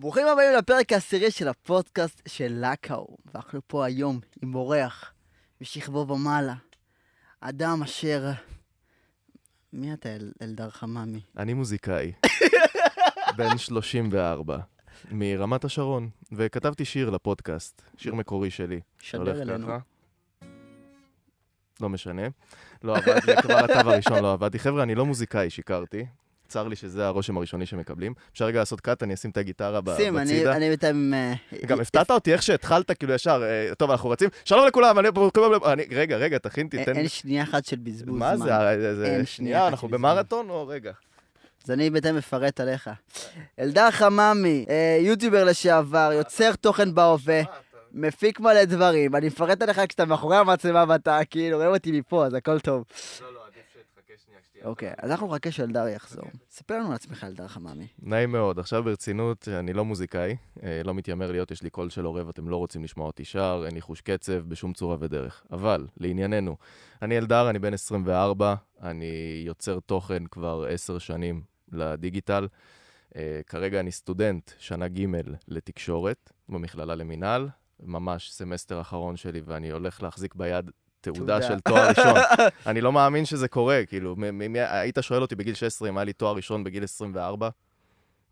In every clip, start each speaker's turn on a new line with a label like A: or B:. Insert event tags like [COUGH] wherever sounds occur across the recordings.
A: ברוכים הבאים לפרק העשירי של הפודקאסט של לקאו. ואנחנו פה היום עם אורח משכבו ומעלה. אדם אשר... מי אתה, אל, אלדר חממי?
B: אני מוזיקאי, [LAUGHS] בן 34, מרמת השרון, וכתבתי שיר לפודקאסט, שיר מקורי שלי.
A: שדר אלינו.
B: ככה. לא משנה. לא עבד כבר התו הראשון לא עבדתי. חבר'ה, אני לא מוזיקאי, שיקרתי. צר לי שזה הרושם הראשוני שמקבלים. אפשר רגע לעשות קאט, אני אשים את הגיטרה ב-
A: שים, אני,
B: בצידה.
A: בינתיים... אה,
B: גם הפתעת אותי איך שהתחלת, כאילו ישר, אה, טוב, אנחנו רצים, שלום לכולם, אני... אני- רגע, רגע, תכין, תיתן...
A: אין שנייה אחת של בזבוז
B: מה
A: זמן.
B: זה, אה, זה-
A: שנייה
B: אנחנו במרתון או רגע?
A: אז אני בינתיים מפרט עליך. אלדר חממי, אה, יוטיובר לשעבר, יוצר תוכן בהווה, מפיק מלא דברים. אני מפרט עליך כשאתה מאחורי המצלמה ואתה כאילו רואה אותי מפה, אז הכל טוב.
B: לא, לא, עדיף שתחכה שנייה כשתהיה.
A: אוקיי, אז אנחנו נחכה שאלדר יחזור. ספר לנו על עצמך, אלדר חממי.
B: נעים מאוד, עכשיו ברצינות, אני לא מוזיקאי, אה, לא מתיימר להיות, יש לי קול של עורב, אתם לא רוצים לשמוע אותי שר, אין לי חוש קצב בשום צורה ודרך. אבל, לענייננו, אני אלדר, אני בן 24, אני יוצר תוכן כבר עשר שנים לדיגיטל. אה, כרגע אני סטודנט, שנה ג' לתקשורת, במכללה למינהל, ממש סמסטר אחרון שלי, ואני הולך להחזיק ביד תעודה. של תואר ראשון. [LAUGHS] אני לא מאמין שזה קורה, כאילו, היית שואל אותי בגיל 16 אם היה לי תואר ראשון בגיל 24?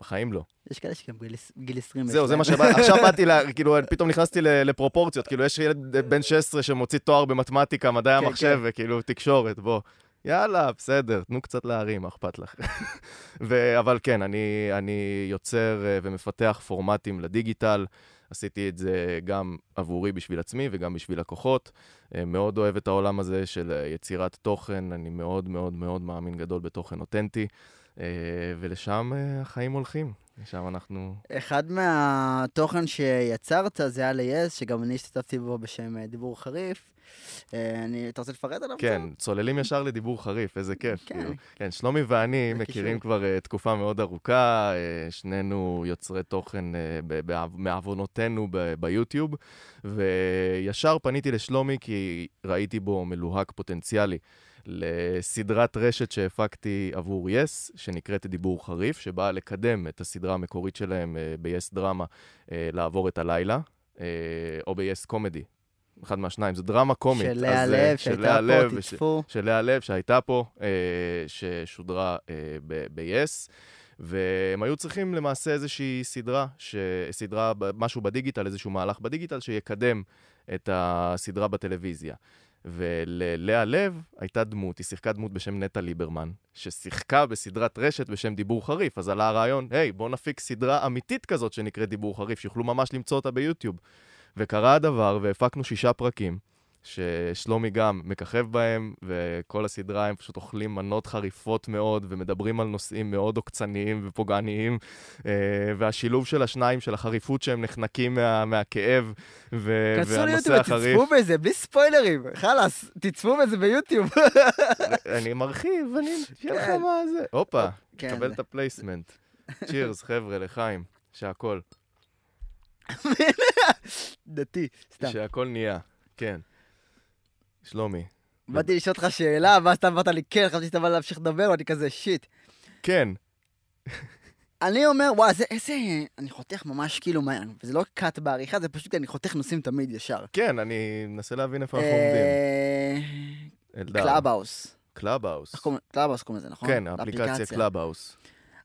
B: בחיים לא.
A: יש כאלה שגם בגיל- גיל 20 יש
B: זהו, זה. מה שבא, [LAUGHS] עכשיו באתי, כאילו, פתאום נכנסתי לפרופורציות, כאילו, יש ילד בן 16 שמוציא תואר במתמטיקה, מדעי
A: כן,
B: המחשב,
A: כן.
B: וכאילו, תקשורת, בוא. יאללה, בסדר, תנו קצת להרים, מה אכפת לך? [LAUGHS] ו- אבל כן, אני, אני יוצר אה, ומפתח פורמטים לדיגיטל. עשיתי את זה גם עבורי בשביל עצמי וגם בשביל לקוחות. אה, מאוד אוהב את העולם הזה של אה, יצירת תוכן, אני מאוד מאוד מאוד מאמין גדול בתוכן אותנטי, אה, ולשם החיים הולכים. לשם אנחנו...
A: אחד מהתוכן שיצרת זה היה ל-yes, שגם אני השתתפתי בו בשם אה, דיבור חריף. אה, אני- אתה רוצה לפרט עליו?
B: כן, צוללים ישר לדיבור חריף, איזה כיף.
A: כן.
B: כאילו. כן, שלומי ואני מכירים. כבר uh, תקופה מאוד ארוכה, uh, שנינו יוצרי תוכן uh, מעוונותינו ביוטיוב, וישר פניתי לשלומי כי ראיתי בו מלוהק פוטנציאלי. לסדרת רשת שהפקתי עבור יס, שנקראת דיבור חריף, שבאה לקדם את הסדרה המקורית שלהם uh, ב-yes דרמה, uh, לעבור את הלילה, uh, או ב-yes קומדי. אחד מהשניים, זו דרמה קומית.
A: של לאה
B: אה,
A: לב, שהייתה פה,
B: וש-
A: תצפו.
B: של לאה לב, שהייתה פה, אה, ששודרה אה, ב-yes, והם היו צריכים למעשה איזושהי סדרה, ש... סדרה, משהו בדיגיטל, איזשהו מהלך בדיגיטל, שיקדם את הסדרה בטלוויזיה. וללאה לב הייתה דמות, היא שיחקה דמות בשם נטע ליברמן, ששיחקה בסדרת רשת בשם דיבור חריף, אז עלה הרעיון, היי, בוא נפיק סדרה אמיתית כזאת שנקראת דיבור חריף, שיוכלו ממש למצוא אותה ביוטיוב. וקרה הדבר, והפקנו שישה פרקים, ששלומי גם מככב בהם, וכל הסדרה הם פשוט אוכלים מנות חריפות מאוד, ומדברים על נושאים מאוד עוקצניים ופוגעניים, אה, והשילוב של השניים, של החריפות שהם נחנקים מה, מהכאב, ו- והנושא
A: ליוטיוב,
B: החריף.
A: תצפו בזה, בלי ספוילרים. חלאס, תצפו בזה ביוטיוב. [LAUGHS]
B: אני מרחיב, אני... שיהיה לך
A: כן.
B: מה זה. הופה,
A: כן,
B: קבל את ה placement. Cheers, חבר'ה, לחיים, שהכל, [LAUGHS]
A: דתי, סתם.
B: שהכל נהיה, כן. שלומי.
A: באתי לשאול אותך שאלה, ואז אתה אמרת לי כן, חשבתי שאתה בא להמשיך לדבר, ואני כזה shit.
B: כן,
A: אני אומר, וואי, זה איזה... אני חותך ממש כאילו מהר, וזה לא cut בעריכה, זה פשוט אני חותך נושאים תמיד ישר.
B: כן, אני מנסה להבין איפה אנחנו עומדים.
A: אה,
B: אלדר.
A: Clubhouse.
B: Clubhouse.
A: איך קוראים? Clubhouse קוראים לזה, נכון?
B: כן, האפליקציה. Clubhouse.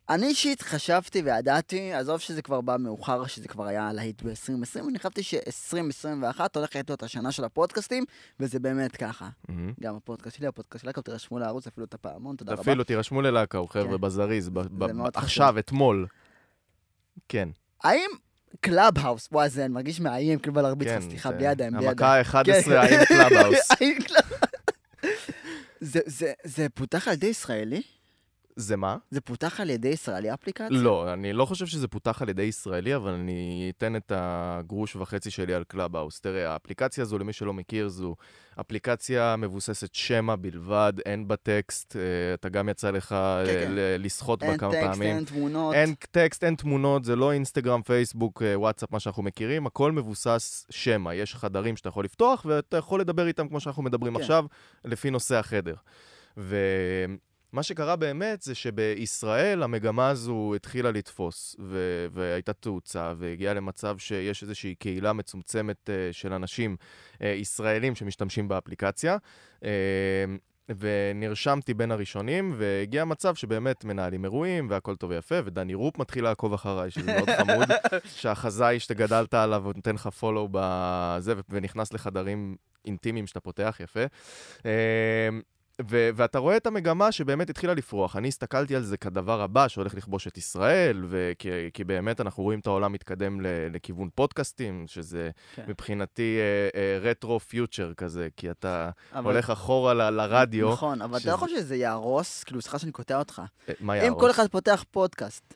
A: אני אישית חשבתי וידעתי, עזוב שזה כבר בא מאוחר, שזה כבר היה להיט ב-2020, אני חשבתי ש-2021 הולכת להיות השנה של הפודקאסטים, וזה באמת ככה.
B: מהמם.
A: גם הפודקאסט שלי, הפודקאסט שלה, תירשמו לערוץ, הפעילו את הפעמון, תודה רבה.
B: אפילו תירשמו ללהקאו, חבר'ה,
A: כן.
B: בזריז, ב- ב-
A: חשוב.
B: עכשיו, אתמול. כן,
A: האם קלאבהאוס, וואי, זה אני מרגיש מאיים, כאילו בא להרביץ
B: כן.
A: לך, סליחה,
B: זה-
A: בידיים, בידיים.
B: המכה ה-11,
A: כן.
B: האם [LAUGHS]
A: קלאב- זה- זה פותח על ידי ישראלי?
B: זה מה?
A: זה פותח על ידי ישראלי אפליקציה?
B: לא, אני לא חושב שזה פותח על ידי ישראלי, אבל אני אתן את הגרוש וחצי שלי על קלאבהאוס. תראה, האפליקציה הזו, למי שלא מכיר, זו אפליקציה מבוססת שמע בלבד, אין בה טקסט, אה, אתה גם יצא לך
A: כן,
B: ל-
A: כן.
B: ל- לשחות בה
A: אין
B: כמה
A: טקסט,
B: פעמים.
A: אין תמונות.
B: אין טקסט, אין תמונות, זה לא אינסטגרם, פייסבוק, אה, וואטסאפ, מה שאנחנו מכירים, הכל מבוסס שמע. יש חדרים שאתה יכול לפתוח, ואתה יכול לדבר איתם כמו שאנחנו מדברים
A: כן.
B: עכשיו, לפי נושא החדר. מה שקרה באמת זה שבישראל המגמה הזו התחילה לתפוס, ו- והייתה תאוצה, והגיעה למצב שיש איזושהי קהילה מצומצמת uh, של אנשים uh, ישראלים שמשתמשים באפליקציה. Uh, ונרשמתי בין הראשונים, והגיע מצב שבאמת מנהלים אירועים, והכל טוב ויפה, ודני רופ מתחיל לעקוב אחריי, שזה מאוד [LAUGHS] חמוד, שהחזאי שאתה גדלת עליו, נותן לך פולו בזה, ונכנס לחדרים אינטימיים שאתה פותח, יפה. ו- ואתה רואה את המגמה שבאמת התחילה לפרוח. אני הסתכלתי על זה כדבר הבא שהולך לכבוש את ישראל, וכי, כי באמת אנחנו רואים את העולם מתקדם ל- לכיוון פודקאסטים, שזה כן. מבחינתי רטרו uh, פיוטר uh, כזה, כי אתה אבל... הולך אחורה ל- לרדיו.
A: נכון, אבל שזה... אתה לא חושב שזה יהרוס? כאילו, סליחה שאני קוטע אותך.
B: Uh, מה יהרוס?
A: אם כל אחד פותח פודקאסט,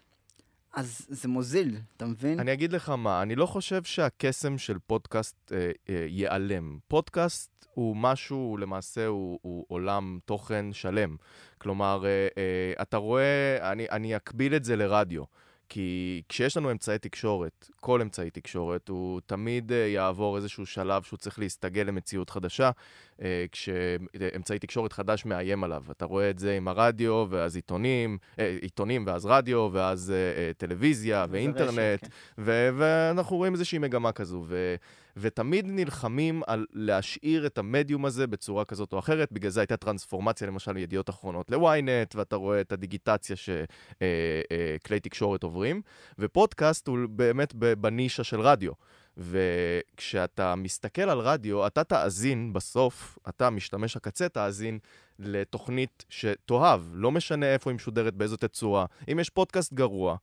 A: אז זה מוזיל, אתה מבין?
B: אני אגיד לך מה, אני לא חושב שהקסם של פודקאסט אה, אה, ייעלם. פודקאסט הוא משהו, למעשה הוא, הוא עולם תוכן שלם. כלומר, אה, אה, אתה רואה, אני, אני אקביל את זה לרדיו. כי כשיש לנו אמצעי תקשורת, כל אמצעי תקשורת, הוא תמיד uh, יעבור איזשהו שלב שהוא צריך להסתגל למציאות חדשה, uh, כשאמצעי תקשורת חדש מאיים עליו. אתה רואה את זה עם הרדיו, ואז עיתונים, uh, עיתונים ואז רדיו, ואז טלוויזיה ואינטרנט, רשת, כן. ו- ואנחנו רואים איזושהי מגמה כזו. ו- ותמיד נלחמים על להשאיר את המדיום הזה בצורה כזאת או אחרת. בגלל זה הייתה טרנספורמציה, למשל, מידיעות אחרונות ל-ynet, ואתה רואה את הדיגיטציה שכלי אה, אה, תקשורת עוברים, ופודקאסט הוא באמת בנישה של רדיו. וכשאתה מסתכל על רדיו, אתה תאזין בסוף, אתה, משתמש הקצה, תאזין לתוכנית שתאהב. לא משנה איפה היא משודרת, באיזו תצורה. אם יש פודקאסט גרוע,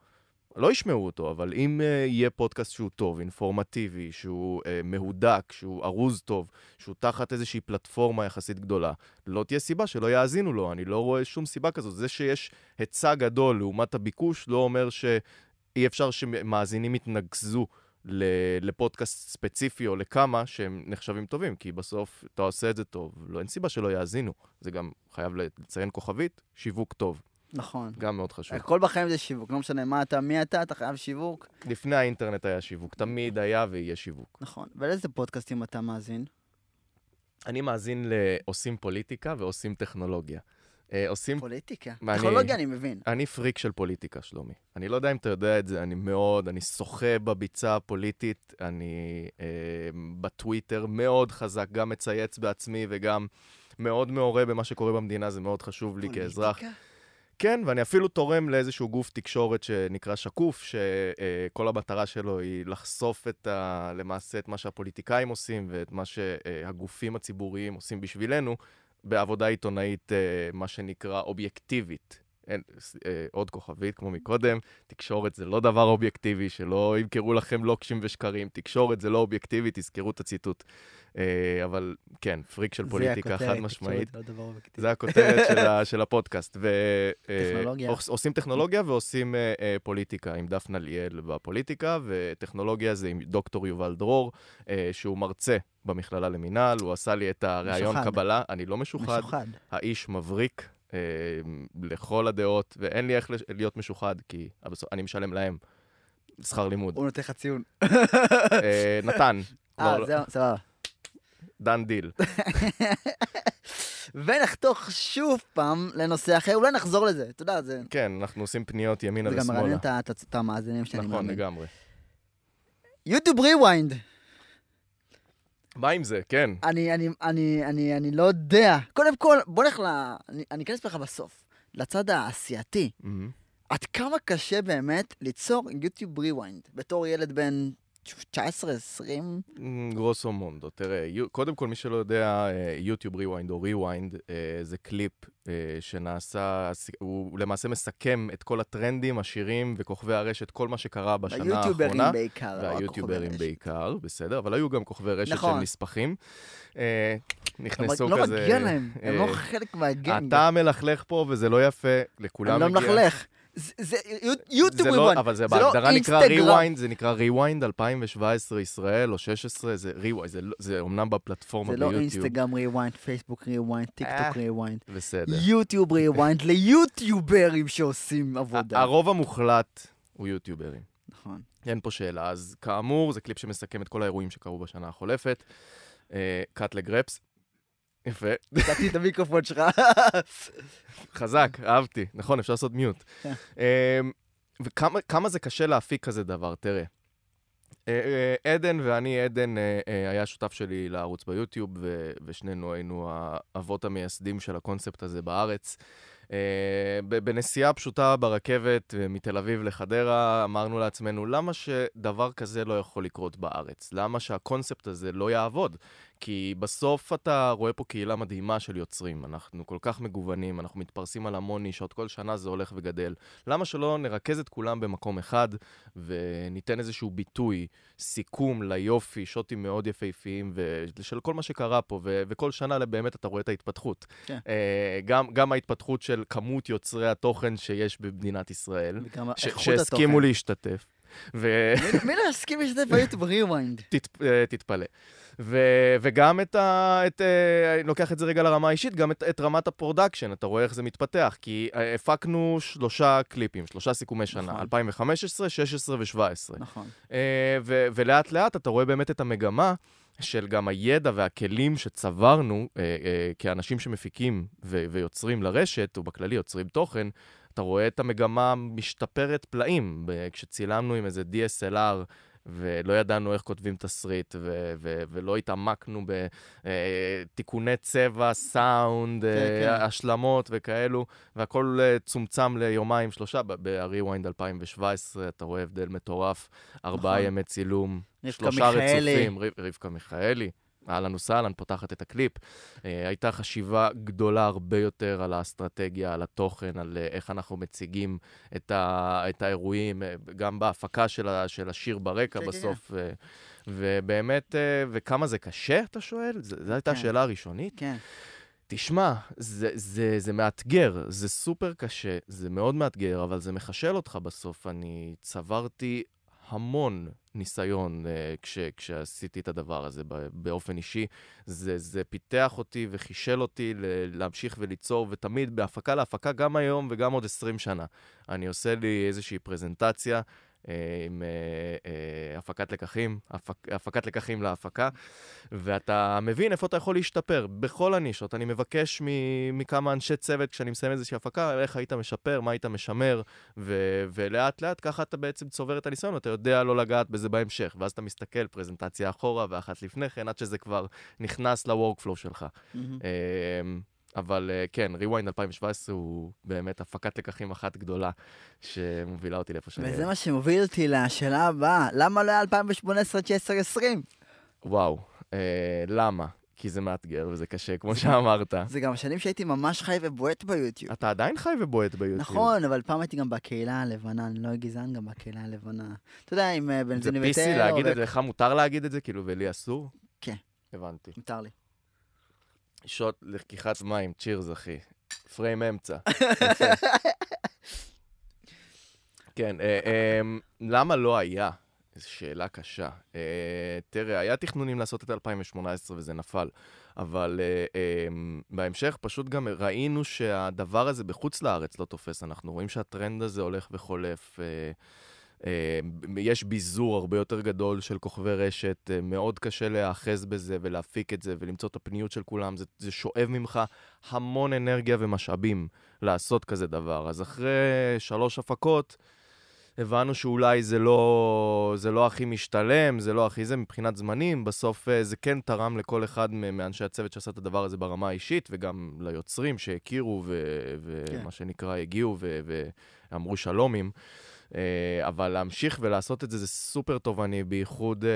B: לא ישמעו אותו, אבל אם uh, יהיה פודקאסט שהוא טוב, אינפורמטיבי, שהוא uh, מהודק, שהוא ארוז טוב, שהוא תחת איזושהי פלטפורמה יחסית גדולה, לא תהיה סיבה שלא יאזינו לו. אני לא רואה שום סיבה כזאת. זה שיש היצע גדול לעומת הביקוש, לא אומר שאי אפשר שמאזינים יתנגזו לפודקאסט ספציפי או לכמה שהם נחשבים טובים, כי בסוף אתה עושה את זה טוב, לא, אין סיבה שלא יאזינו. זה גם חייב לציין כוכבית, שיווק טוב.
A: נכון.
B: גם מאוד חשוב.
A: הכל בחיים זה שיווק, לא משנה מה אתה, מי אתה, אתה חייב שיווק.
B: לפני האינטרנט היה שיווק, תמיד היה ויהיה שיווק.
A: נכון. ולאיזה פודקאסטים אתה מאזין?
B: אני מאזין לעושים פוליטיקה ועושים טכנולוגיה.
A: אה, עושים... פוליטיקה? טכנולוגיה אני מבין.
B: אני פריק של פוליטיקה, שלומי. אני לא יודע אם אתה יודע את זה, אני מאוד, אני שוחה בביצה הפוליטית, אני אה, בטוויטר מאוד חזק, גם מצייץ בעצמי וגם מאוד מעורה במה שקורה במדינה, זה מאוד חשוב לי פוליטיקה? כאזרח. פוליטיקה? כן, ואני אפילו תורם לאיזשהו גוף תקשורת שנקרא שקוף, שכל המטרה שלו היא לחשוף את ה... למעשה את מה שהפוליטיקאים עושים ואת מה שהגופים הציבוריים עושים בשבילנו, בעבודה עיתונאית, אה, מה שנקרא אובייקטיבית. אין, אה, עוד כוכבית, כמו מקודם, תקשורת זה לא דבר אובייקטיבי, שלא ימכרו לכם לוקשים ושקרים, תקשורת זה לא אובייקטיבי, תזכרו את הציטוט. אה, אבל כן, פריק של פוליטיקה חד משמעית.
A: זה הכותרת, לא
B: זה הכותרת של, ה, [LAUGHS] של הפודקאסט. ו,
A: אה, טכנולוגיה.
B: אה, עושים טכנולוגיה ועושים אה, אה, פוליטיקה, עם דפנה ליאל בפוליטיקה, וטכנולוגיה זה עם דוקטור יובל דרור, אה, שהוא מרצה במכללה למינהל, הוא עשה לי את הראיון קבלה, אני לא משוחד. משוחד. האיש מבריק. אה, לכל הדעות, ואין לי איך להיות משוחד, כי אני משלם להם שכר לימוד.
A: הוא נותן לך ציון.
B: אה, נתן. [LAUGHS]
A: אה, זהו, סבבה.
B: דן דיל. [LAUGHS]
A: ונחתוך שוב פעם לנושא אחר, אולי נחזור לזה, אתה יודע, זה...
B: כן, אנחנו עושים פניות ימינה ושמאלה.
A: זה גם מרענן את המאזינים שאני
B: מאמין. נכון, לגמרי.
A: YouTube Rewind.
B: מה עם זה? כן.
A: אני, אני, אני, אני, אני לא יודע. קודם כל, בוא נלך ל... אני, אני אכנס בך בסוף, לצד העשייתי. Mm-hmm. עד כמה קשה באמת ליצור YouTube Rewind בתור ילד בן 19, 20?
B: גרוסו מונדו. תראה, קודם כל, מי שלא יודע, YouTube Rewind או Rewind זה קליפ אה, שנעשה, הוא למעשה מסכם את כל הטרנדים, השירים וכוכבי הרשת, כל מה שקרה בשנה האחרונה.
A: והיוטיוברים בעיקר,
B: והיוטיוברים בעיקר, בסדר, אבל היו גם כוכבי רשת נכון. של נספחים. אה, נכנסו
A: לא
B: כזה...
A: לא מגיע להם, הם לא אה, חלק מהגנג.
B: אתה מלכלך פה וזה לא יפה, לכולם
A: מגיע. אני לא מלכלך. זה YouTube Rewind.
B: אבל זה בהגדרה נקרא Rewind, זה נקרא Rewind 2017 ישראל או 16, זה Rewind, זה אומנם בפלטפורמה ביוטיוב.
A: זה לא אינסטגרם ריוויינד, פייסבוק ריוויינד, טיק טוק ריוויינד.
B: בסדר.
A: YouTube Rewind [LAUGHS] ליוטיוברים שעושים עבודה.
B: הרוב המוחלט הוא יוטיוברים.
A: נכון.
B: אין פה שאלה. אז כאמור, זה קליפ שמסכם את כל האירועים שקרו בשנה החולפת. קאט לגרפס. יפה.
A: נתתי את המיקרופון שלך.
B: חזק, אהבתי. נכון, אפשר לעשות מיוט.
A: כן.
B: אמ, וכמה כמה זה קשה להפיק כזה דבר, תראה. אה, אה, עדן ואני, עדן אה, היה שותף שלי לערוץ ביוטיוב, ושנינו היינו האבות המייסדים של הקונספט הזה בארץ. בנסיעה פשוטה ברכבת מתל אביב לחדרה, אמרנו לעצמנו, למה שדבר כזה לא יכול לקרות בארץ? למה שהקונספט הזה לא יעבוד? כי בסוף אתה רואה פה קהילה מדהימה של יוצרים. אנחנו כל כך מגוונים, אנחנו מתפרסים על המון נישות, כל שנה זה הולך וגדל. למה שלא נרכז את כולם במקום אחד וניתן איזשהו ביטוי, סיכום ליופי, שוטים מאוד יפהפיים ושל כל מה שקרה פה, ו- וכל שנה באמת אתה רואה את ההתפתחות.
A: כן.
B: אה, גם, גם ההתפתחות של כמות יוצרי התוכן שיש במדינת ישראל, ש- שהסכימו
A: התוכן.
B: להשתתף. ו...
A: מי- לא יסכים להשתתף ב YouTube
B: Rewind? תת, תתפלא. ו, וגם את ה... את, אה, אני לוקח את זה רגע לרמה האישית, גם את, את רמת ה production, אתה רואה איך זה מתפתח. כי אה, הפקנו שלושה קליפים, שלושה סיכומי שנה,
A: נכון.
B: 2015, 16 ו-17.
A: נכון.
B: אה, ו- ולאט לאט אתה רואה באמת את המגמה של גם הידע והכלים שצברנו אה, אה, כאנשים שמפיקים ו- ויוצרים לרשת, ובכללי יוצרים תוכן, אתה רואה את המגמה משתפרת פלאים. כשצילמנו עם איזה DSLR, ולא ידענו איך כותבים תסריט, ו- ו- ולא התעמקנו בתיקוני צבע, סאונד,
A: כן,
B: אה,
A: כן.
B: השלמות וכאלו, והכל אה, צומצם ליומיים, שלושה. ב-Rewind 2017 אתה רואה הבדל מטורף, ארבעה
A: נכון.
B: ימי צילום, שלושה
A: מיכאלי.
B: רצופים, רבקה מיכאלי. אהלן וסהלן, פותחת את הקליפ. אה, הייתה חשיבה גדולה הרבה יותר על האסטרטגיה, על התוכן, על אה, איך אנחנו מציגים את, ה, את האירועים, אה, גם בהפקה של, ה, של השיר ברקע
A: כן, כן,
B: בסוף. אה, ובאמת, אה, וכמה זה קשה, אתה שואל? זו הייתה
A: כן.
B: השאלה הראשונית.
A: כן.
B: תשמע, זה, זה, זה מאתגר, זה סופר קשה, זה מאוד מאתגר, אבל זה מחשל אותך בסוף. אני צברתי המון ניסיון uh, כש, כשעשיתי את הדבר הזה באופן אישי. זה, זה פיתח אותי וחישל אותי להמשיך וליצור, ותמיד בהפקה להפקה, גם היום וגם עוד 20 שנה. אני עושה לי איזושהי פרזנטציה. אה, עם אה, אה, הפקת לקחים, הפק, הפקת לקחים להפקה, ואתה מבין איפה אתה יכול להשתפר בכל הנישות. אני מבקש מכמה אנשי צוות, כשאני מסיים איזושהי הפקה, איך היית משפר, מה היית משמר, ו- ולאט לאט ככה אתה בעצם צובר את הניסיון, אתה יודע לא לגעת בזה בהמשך, ואז אתה מסתכל, פרזנטציה אחורה ואחת לפני כן, עד שזה כבר נכנס ל-workflow שלך. אבל אה, כן, Rewind 2017 הוא באמת הפקת לקחים אחת גדולה שמובילה אותי לאיפה שאני...
A: וזה מה שמוביל אותי לשאלה הבאה, למה לא היה 2018, 19, 20?
B: וואו, אה, למה? כי זה מאתגר וזה קשה, כמו שאמרת.
A: זה גם השנים שהייתי ממש חי ובועט ביוטיוב.
B: אתה עדיין חי ובועט ביוטיוב.
A: נכון, אבל פעם הייתי גם בקהילה הלבנה, אני לא גזען גם בקהילה הלבנה. אתה יודע, עם אה,
B: זה
A: בנזיני
B: פיסי להגיד את זה, לך מותר להגיד את זה, כאילו, ולי אסור?
A: כן.
B: הבנתי.
A: מותר לי.
B: שוט לקיחת מים, צ'ירס, אחי. פריים אמצע. [LAUGHS] כן, אה, אה, למה לא היה? זו שאלה קשה. אה, תראה, היה תכנונים לעשות את 2018 וזה נפל, אבל אה, אה, בהמשך פשוט גם ראינו שהדבר הזה בחוץ לארץ לא תופס. אנחנו רואים שהטרנד הזה הולך וחולף. אה, יש ביזור הרבה יותר גדול של כוכבי רשת, אה, מאוד קשה להיאחז בזה ולהפיק את זה ולמצוא את הפניות של כולם. זה, זה שואב ממך המון אנרגיה ומשאבים לעשות כזה דבר. אז אחרי שלוש הפקות, הבנו שאולי זה לא, זה לא הכי משתלם, זה לא הכי זה מבחינת זמנים, בסוף אה, זה כן תרם לכל אחד מאנשי הצוות שעשה את הדבר הזה ברמה האישית, וגם ליוצרים שהכירו ו-
A: כן.
B: ומה שנקרא הגיעו ואמרו שלומים. אה, אבל להמשיך ולעשות את זה זה סופר תובעני, בייחוד אה,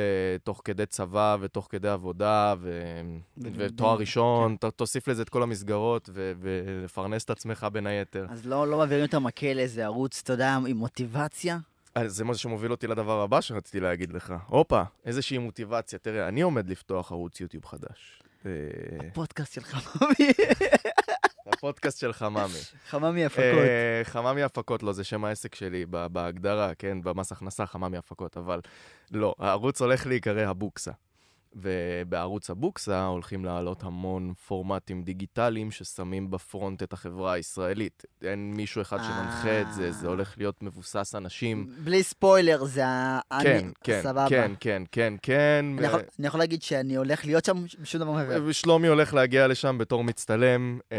B: תוך כדי צבא ותוך כדי עבודה ו- ותואר ראשון, ת- תוסיף לזה את כל המסגרות ו- ולפרנס את עצמך בין היתר.
A: אז לא לא מעבירים את המקל לאיזה ערוץ, אתה יודע, עם מוטיבציה?
B: אז זה מה שמוביל אותי לדבר הבא שרציתי להגיד לך. הופה, איזושהי מוטיבציה. תראה, אני עומד לפתוח ערוץ יוטיוב חדש. אה,
A: הפודקאסט של חממי. [LAUGHS]
B: הפודקאסט של חממי. [LAUGHS]
A: חממי הפקות.
B: אה, חממי הפקות, לא, זה שם העסק שלי בהגדרה, כן, במס הכנסה, חממי הפקות, אבל לא, הערוץ הולך להיקרא הבוקסה. ובערוץ הבוקסה הולכים לעלות המון פורמטים דיגיטליים ששמים בפרונט את החברה הישראלית. אין מישהו אחד שמנחה את זה, זה הולך להיות מבוסס אנשים.
A: בלי ספוילר, זה ה...
B: כן,
A: אני-
B: כן,
A: סבבה.
B: כן, כן, כן, כן.
A: אני יכול- אני יכול להגיד שאני הולך להיות שם בשום דבר מעבר.
B: ושלומי הולך להגיע לשם בתור מצטלם, אמ,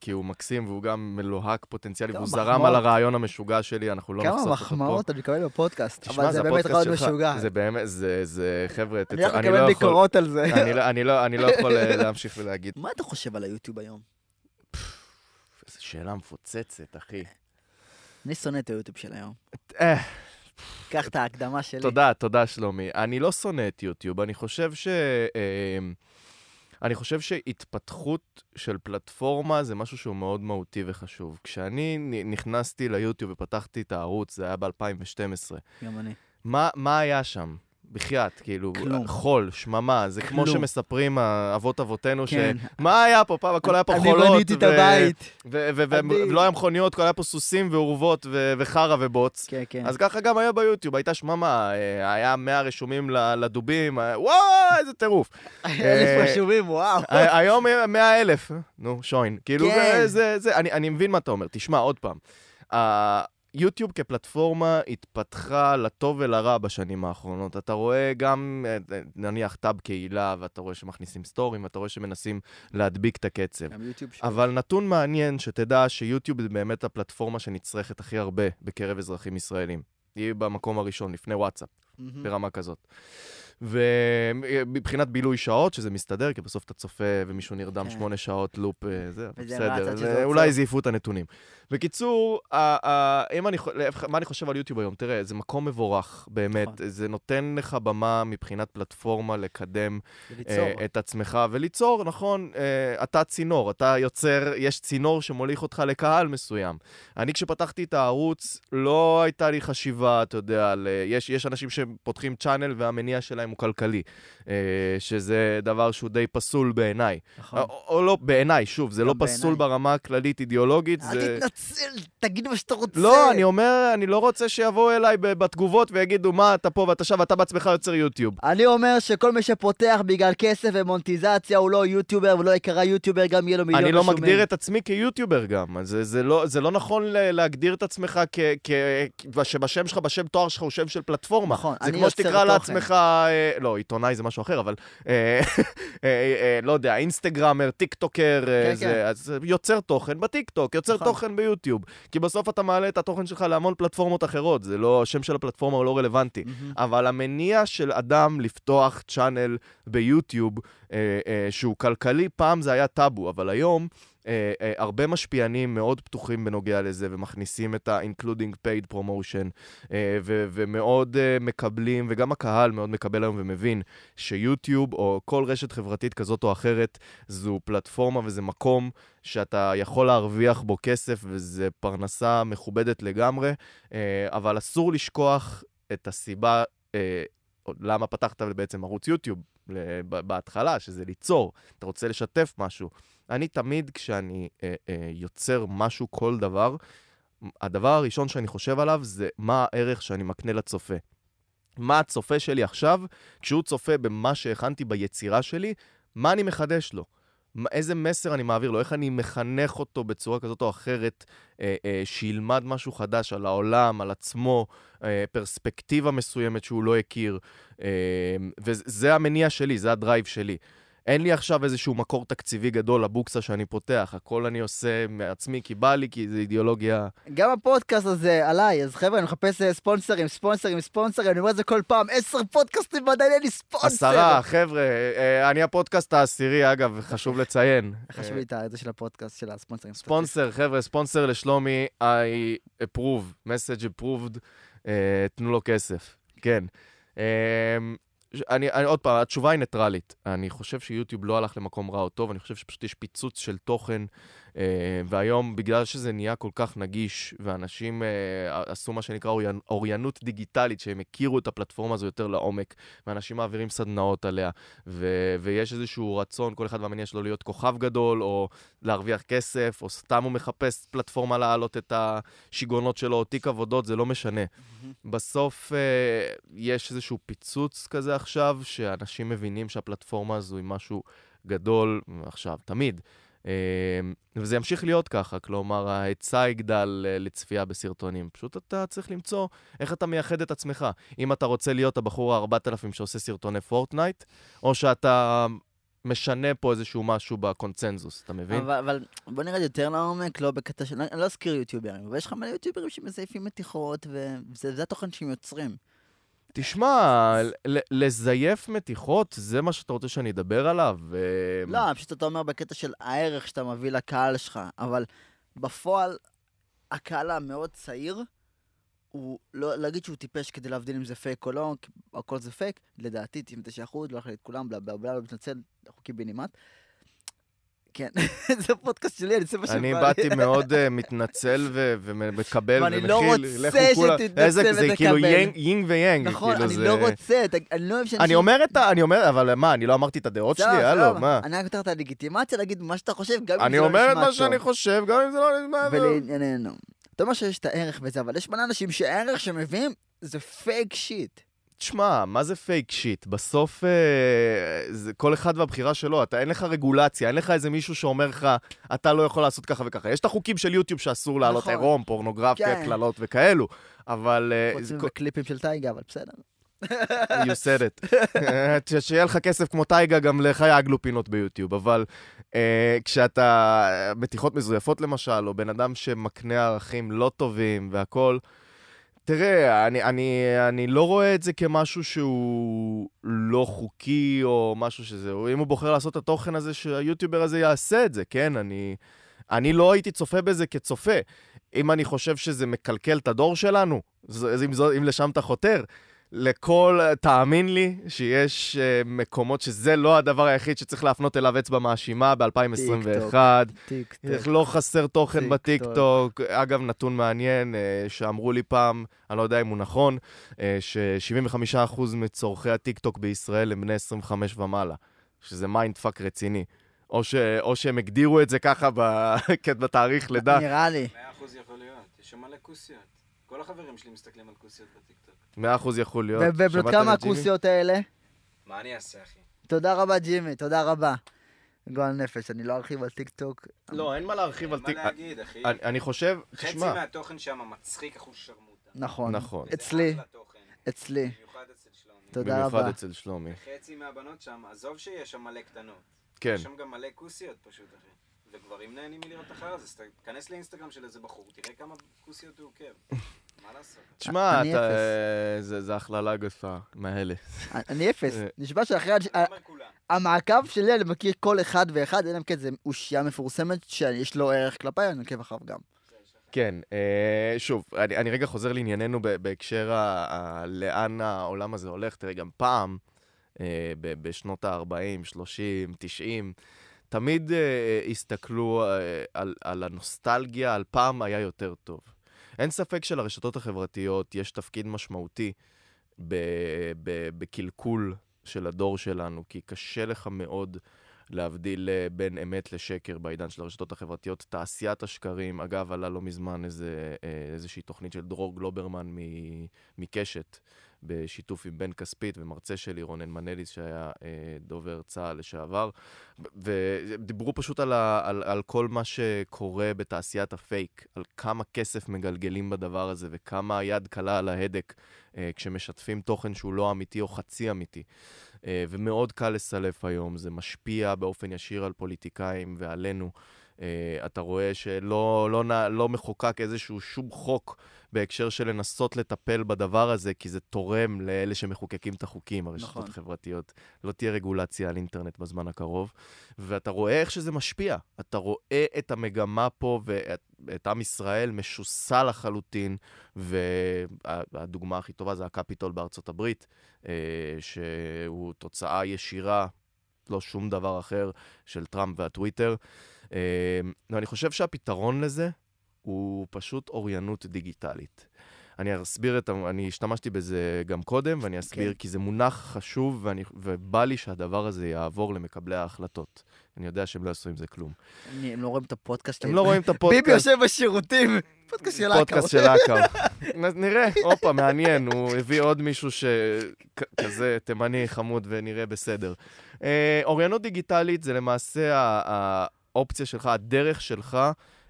B: כי הוא מקסים והוא גם מלוהק פוטנציאלי,
A: כמה
B: והוא זרם. על הרעיון המשוגע שלי, אנחנו לא נחשוף
A: כמה
B: אותו פה.
A: מחמאות אני מקבל בפודקאסט, אבל זה באמת רעיון. משוגע.
B: זה באמת, זה, זה, חבר'ה,
A: אני
B: תצא-
A: לקבל ביקורות על זה.
B: אני לא- אני לא- אני לא יכול אה, להמשיך ולהגיד.
A: מה אתה חושב על היוטיוב היום?
B: איזו שאלה מפוצצת, אחי.
A: אני שונא את היוטיוב של היום.
B: אה,
A: קח את ההקדמה שלי.
B: תודה, תודה, שלומי. אני לא שונא את יוטיוב, אני חושב ש... אה, אני חושב שהתפתחות של פלטפורמה זה משהו שהוא מאוד מהותי וחשוב. כשאני נכנסתי ליוטיוב ופתחתי את הערוץ, זה היה ב-2012.
A: גם אני.
B: מה, מה היה שם? בחייאת, כאילו,
A: כלום.
B: חול, שממה, זה כמו
A: כלום.
B: שמספרים האבות אבותינו,
A: כן.
B: שמה היה פה? פעם הכל היה פה
A: אני
B: חולות.
A: בניתי את
B: ו-
A: הבית.
B: ו- ו- ו-
A: אני-
B: ולא היה מכוניות, הכל היה פה סוסים ואורוות ו- וחרא ובוץ.
A: כן, כן.
B: אז ככה גם היה ביוטיוב, הייתה שממה, אה, היה 100 רשומים לדובים, אה, וואו, איזה טירוף. [LAUGHS]
A: אלף
B: אה,
A: רשומים, וואו.
B: היום 100 אלף, נו, שוין. כאילו,
A: כן.
B: זה, זה, זה, אני, אני מבין מה אתה אומר. תשמע, עוד פעם. היוטיוב כפלטפורמה התפתחה לטוב ולרע בשנים האחרונות. אתה רואה גם, אה, נניח, טאב קהילה, ואתה רואה שמכניסים סטורים, ואתה רואה שמנסים להדביק את הקצב.
A: גם יוטיוב שלי.
B: אבל נתון מעניין, שתדע שיוטיוב זה באמת הפלטפורמה שנצרכת הכי הרבה בקרב אזרחים ישראלים. היא במקום הראשון, לפני וואטסאפ,
A: מהמם.
B: ברמה כזאת. ומבחינת בילוי שעות, שזה מסתדר, כי בסוף אתה צופה ומישהו נרדם
A: כן.
B: שמונה שעות לופ, אה, זה, בסדר, זה-. אולי זייפו את הנתונים. בקיצור, אני, מה אני חושב על יוטיוב היום? תראה, זה מקום מבורך, באמת.
A: נכון.
B: זה נותן לך במה מבחינת פלטפורמה לקדם. אה, את עצמך וליצור, נכון, אה, אתה צינור, אתה יוצר, יש צינור שמוליך אותך לקהל מסוים. אני כשפתחתי את הערוץ, לא הייתה לי חשיבה, אתה יודע, אה, יש, יש אנשים שפותחים צ'אנל והמניע שלהם הוא כלכלי, אה, שזה דבר שהוא די פסול בעיניי.
A: נכון.
B: או, או לא, בעיניי, שוב, זה לא פסול. ברמה הכללית אידיאולוגית,
A: אל
B: זה...
A: תתנצל, תגיד מה שאתה רוצה.
B: לא, אני אומר, אני לא רוצה שיבואו אליי בתגובות ויגידו, מה, אתה פה ואתה שם, ואתה בעצמך יוצר יוטיוב.
A: אני אומר שכל מי שפותח בגלל כסף ומונטיזציה הוא לא יוטיובר ולא יקרא יוטיובר, גם יהיה לו מיליון
B: אני לא
A: רשומים.
B: מגדיר את עצמי כיוטיובר גם, זה, זה, לא, זה לא נכון להגדיר את עצמך כ... כ שבשם שלך, בשם תואר שלך הוא שם של פלטפורמה.
A: נכון,
B: זה
A: אני
B: כמו
A: יוצר
B: שתקרא
A: תוכן.
B: לעצמך, אה, לא, עיתונאי זה משהו אחר, אבל אה, אה, אה, לא יודע, אינסטגרמר, טיקטוקר,
A: כן, כן.
B: אז יוצר תוכן בטיקטוק, יוצר
A: נכון.
B: תוכן ביוטיוב. כי בסוף אתה מעלה את התוכן שלך להמון פלטפורמות אחרות, זה לא, השם של הפלטפורמה הוא לא רלוונטי. אבל המניע של אדם לפתוח channel ביוטיוב שהוא כלכלי, פעם זה היה טאבו, אבל היום אה, אה, הרבה משפיענים מאוד פתוחים בנוגע לזה ומכניסים את ה-including paid promotion אה, ו- ומאוד אה, מקבלים, וגם הקהל מאוד מקבל היום ומבין שיוטיוב או כל רשת חברתית כזאת או אחרת זו פלטפורמה וזה מקום שאתה יכול להרוויח בו כסף וזה פרנסה מכובדת לגמרי, אה, אבל אסור לשכוח את הסיבה אה, למה פתחת בעצם ערוץ יוטיוב בהתחלה, שזה ליצור, אתה רוצה לשתף משהו. אני תמיד, כשאני אה, אה, יוצר משהו, כל דבר, הדבר הראשון שאני חושב עליו זה מה הערך שאני מקנה לצופה. מה הצופה שלי עכשיו, כשהוא צופה במה שהכנתי ביצירה שלי, מה אני מחדש לו? איזה מסר אני מעביר לו? איך אני מחנך אותו בצורה כזאת או אחרת, אה, אה, שילמד משהו חדש על העולם, על עצמו, אה, פרספקטיבה מסוימת שהוא לא הכיר. אה, וזה המניע שלי, זה ה drive שלי. אין לי עכשיו איזשהו מקור תקציבי גדול לבוקסה שאני פותח, הכל אני עושה מעצמי כי בא לי, כי זה אידיאולוגיה...
A: גם הפודקאסט הזה עליי, אז חבר'ה, אני מחפש אה, ספונסרים, ספונסרים, ספונסרים, אני אומר את זה כל פעם, עשר פודקאסטים ועדיין אין לי ספונסר.
B: עשרה, חבר'ה, אה, אני הפודקאסט העשירי, אגב, חשוב לציין. [LAUGHS]
A: חשוב לי את זה של הפודקאסט של הספונסרים.
B: ספונסר, חבר'ה, ספונסר לשלומי, I approve, message approved, אה, תנו לו כסף, כן. אני, אני, עוד פעם, התשובה היא ניטרלית. אני חושב שיוטיוב לא הלך למקום רע או טוב, אני חושב שפשוט יש פיצוץ של תוכן, והיום, בגלל שזה נהיה כל כך נגיש, ואנשים אה, עשו מה שנקרא אוריינות, דיגיטלית, שהם הכירו את הפלטפורמה הזו יותר לעומק, ואנשים מעבירים סדנאות עליה, ו- ויש איזשהו רצון, כל אחד והמניע שלו להיות כוכב גדול, או להרוויח כסף, או סתם הוא מחפש פלטפורמה להעלות את השיגעונות שלו, או תיק עבודות, זה לא משנה. בסוף אה, יש איזשהו פיצוץ כזה עכשיו, שאנשים מבינים שהפלטפורמה הזו היא משהו גדול, עכשיו, תמיד. אה, וזה ימשיך להיות ככה, כלומר, ההיצע יגדל אה, לצפייה בסרטונים. פשוט אתה צריך למצוא איך אתה מייחד את עצמך. אם אתה רוצה להיות הבחור ה-4000 שעושה סרטוני פורטנייט, או שאתה משנה פה איזשהו משהו בקונצנזוס, אתה מבין?
A: אבל, אבל בוא נרד יותר לעומק, לא בקטע של... אני לא אזכיר יוטיוברים, אבל יש לך מלא יוטיוברים שמזייפים מתיחות, וזה זה התוכן שהם יוצרים.
B: תשמע, לזייף מתיחות, זה מה שאתה רוצה שאני אדבר עליו? ו...
A: לא, פשוט אתה אומר בקטע של הערך שאתה מביא לקהל שלך, אבל בפועל, הקהל המאוד צעיר, הוא לא להגיד שהוא טיפש כדי להבדיל אם זה פייק או לא, הכל זה פייק, לדעתי 99% לא יכול להיות כולם, בלה בלה בלה, מתנצל, אנחנו קיבינימט. כן, [LAUGHS] זה פודקאסט שלי, אני עושה מה שבא
B: לי. אני באתי מאוד אה, [LAUGHS] מתנצל ומקבל
A: ומכיל. ואני לא רוצה שתתנצל ותקבל.
B: זה כאילו יינג ויאנג.
A: נכון, אני לא רוצה, אני לא אוהב שאנשים...
B: אני אומר את ה... אני אומר, אבל מה, אני לא אמרתי את הדעות שלי? הלו, מה?
A: אני רק נותן את הלגיטימציה להגיד מה שאתה חושב, גם
B: אם זה לא נשמע טוב. אני אומר את מה שאני חושב, גם אם זה לא נשמע טוב.
A: ולענייננו. אתה אומר שיש את הערך וזה, אבל יש מלא אנשים שהערך שמביאים זה fake shit.
B: תשמע, מה זה fake shit? בסוף אה, זה כל אחד והבחירה שלו, אתה אין לך רגולציה, אין לך איזה מישהו שאומר לך, אתה לא יכול לעשות ככה וככה. יש את החוקים של יוטיוב שאסור לעלות נכון. עירום, פורנוגרפיה, כן. קללות וכאלו, אבל...
A: אה, חוץ מקליפים של Tyga, אבל בסדר.
B: you said it. [LAUGHS] שיהיה לך כסף כמו טייגה, גם לך יעגלו פינות ביוטיוב, אבל uh, כשאתה מתיחות מזויפות למשל, או בן אדם שמקנה ערכים לא טובים והכול, תראה, אני, אני, אני לא רואה את זה כמשהו שהוא לא חוקי או משהו שזה, אם הוא בוחר לעשות את התוכן הזה, שהיוטיובר הזה יעשה את זה, כן? אני, אני לא הייתי צופה בזה כצופה. אם אני חושב שזה מקלקל את הדור שלנו, אם, אם לשם אתה חותר, לכל, תאמין לי שיש uh, מקומות שזה לא הדבר היחיד שצריך להפנות אליו אצבע מאשימה ב-2021. טיק טוק. לא חסר תוכן טיק בטיקטוק. אגב, נתון מעניין uh, שאמרו לי פעם, אני לא יודע אם הוא נכון, uh, ש-75% מצורכי הטיקטוק בישראל הם בני 25 ומעלה, שזה mind fuck רציני. או, ש, או שהם הגדירו את זה ככה [LAUGHS] בתאריך [LAUGHS] לידה.
A: נראה לי.
C: 100% יכול להיות, יש שם מלא כוסיות. כל החברים שלי מסתכלים על כוסיות בטיקטוק.
B: מאה אחוז יכול להיות.
A: ובנות כמה הכוסיות האלה?
C: מה אני אעשה, אחי?
A: תודה רבה, ג'ימי, תודה רבה. גועל נפש, אני לא ארחיב על טיק טוק.
B: לא, אין מה להרחיב על טיק
C: טוק. אין מה להגיד, אחי.
B: אני חושב,
C: תשמע... חצי מהתוכן שם מצחיק אחוז שרמוטה.
A: נכון.
B: נכון.
A: אצלי. אצלי.
C: במיוחד אצל שלומי.
A: תודה רבה.
B: במיוחד אצל שלומי.
C: חצי מהבנות שם, עזוב שיש שם מלא קטנות.
B: כן.
C: יש שם גם מלא כוסיות פשוט, אחי. וגברים נהנים מלראות אחר זה, אז תיכנס לאינסטגרם של איזה בחור, תראה כמה כוסיות הוא עוקב. מה לעשות?
B: תשמע, זה הכללה גסה, מהאלה.
A: אני אפס. אה. נשבע שאחרי... המעקב שלי, אני מכיר כל אחד ואחד, אלא אם כן זה אושייה מפורסמת שיש לו ערך כלפיי, אני עוקב אחריו גם.
B: כן, אה, שוב, אני, אני רגע חוזר לענייננו בהקשר ה, לאן העולם הזה הולך. תראה, גם פעם, אה, בשנות ה-40, 30, 90, תמיד uh, הסתכלו uh, על, על הנוסטלגיה, על פעם היה יותר טוב. אין ספק שלרשתות החברתיות יש תפקיד משמעותי בקלקול של הדור שלנו, כי קשה לך מאוד להבדיל בין אמת לשקר בעידן של הרשתות החברתיות. תעשיית השקרים, אגב, עלה לא מזמן איזה, איזושהי תוכנית של דרור גלוברמן מקשת. בשיתוף עם בן כספית ומרצה שלי, רונן מנליס, שהיה אה, דובר צה"ל לשעבר, ודיברו פשוט על, ה, על, על כל מה שקורה בתעשיית הפייק, על כמה כסף מגלגלים בדבר הזה וכמה היד קלה על ההדק אה, כשמשתפים תוכן שהוא לא אמיתי או חצי אמיתי. אה, ומאוד קל לסלף היום, זה משפיע באופן ישיר על פוליטיקאים ועלינו. Uh, אתה רואה שלא לא, לא מחוקק איזשהו שום חוק בהקשר של לנסות לטפל בדבר הזה, כי זה תורם לאלה שמחוקקים את החוקים, הרשתות נכון. החברתיות. לא תהיה רגולציה על אינטרנט בזמן הקרוב, ואתה רואה איך שזה משפיע. אתה רואה את המגמה פה ואת עם ישראל משוסע לחלוטין, והדוגמה הכי טובה זה הקפיטול בארצות הברית, uh, שהוא תוצאה ישירה, לא שום דבר אחר, של טראמפ והטוויטר. אה, ואני חושב שהפתרון לזה הוא פשוט אוריינות דיגיטלית. אני אסביר את ה... אני השתמשתי בזה גם קודם, ואני אסביר,
A: כן.
B: כי זה מונח חשוב, ואני, ובא לי שהדבר הזה יעבור למקבלי ההחלטות. אני יודע שהם לא יעשו עם זה כלום.
A: אני- הם לא רואים את הפודקאסט
B: הם. לא רואים את הפודקאסט.
A: ביבי יושב בשירותים. פודקאסט של אקו.
B: פודקאסט של אכ"א. נ- נראה, הופה, מעניין, הוא הביא עוד מישהו שכזה תימני, חמוד, ונראה בסדר. אה, אוריינות דיגיטלית זה למעשה האופציה שלך, הדרך שלך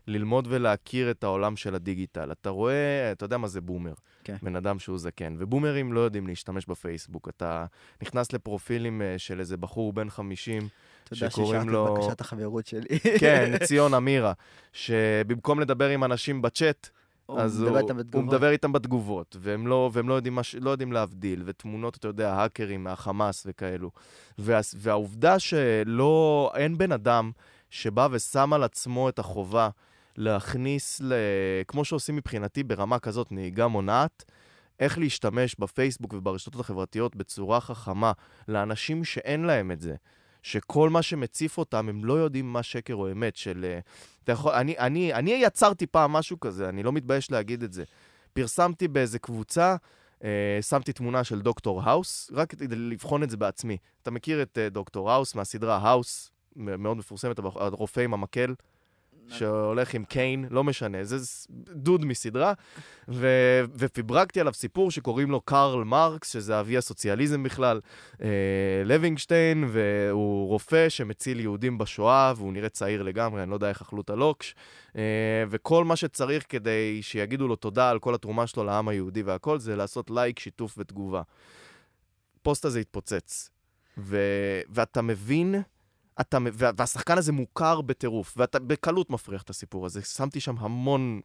B: ללמוד ולהכיר את העולם של הדיגיטל. אתה רואה, אתה יודע מה זה בומר.
A: כן.
B: בן אדם שהוא זקן. ובומרים לא יודעים להשתמש בפייסבוק. אתה נכנס לפרופילים אה, של איזה בחור בן 50,
A: תודה
B: שקוראים לו-
A: את בקשת החברות שלי.
B: כן, [LAUGHS] ציון אמירה, שבמקום לדבר עם אנשים בצ'אט,
A: הוא
B: אז
A: מדבר
B: הוא, הוא
A: בתגובות.
B: מדבר איתם בתגובות, והם לא, והם לא, יודעים, מש, לא יודעים להבדיל, ותמונות, אתה יודע, האקרים מהחמאס וכאלו. וה, והעובדה שלא, אין בן אדם שבא ושם על עצמו את החובה להכניס, ל, כמו שעושים מבחינתי ברמה כזאת, נהיגה מונעת, איך להשתמש בפייסבוק וברשתות החברתיות בצורה חכמה לאנשים שאין להם את זה. שכל מה שמציף אותם, הם לא יודעים מה שקר או אמת של... אה, אתה יכול, אני, אני, אני יצרתי פעם משהו כזה, אני לא מתבייש להגיד את זה. פרסמתי באיזה קבוצה, אה, שמתי תמונה של דוקטור האוס, רק כדי לבחון את זה בעצמי. אתה מכיר את אה, דוקטור האוס מהסדרה האוס, מאוד מפורסמת, הרופא עם המקל, שהולך עם cane, לא משנה, זה דוד מסדרה, ו- ופיברקתי עליו סיפור שקוראים לו קרל מרקס, שזה אבי הסוציאליזם בכלל, אה, לוינגשטיין, והוא רופא שמציל יהודים בשואה, והוא נראה צעיר לגמרי, אני לא יודע איך אכלו את הלוקש, אה, וכל מה שצריך כדי שיגידו לו תודה על כל התרומה שלו לעם היהודי והכל, זה לעשות לייק, שיתוף ותגובה. הפוסט הזה התפוצץ, ו- ואתה מבין... אתה, והשחקן הזה מוכר בטירוף, ואתה בקלות מפריח את הסיפור הזה. שמתי שם המון,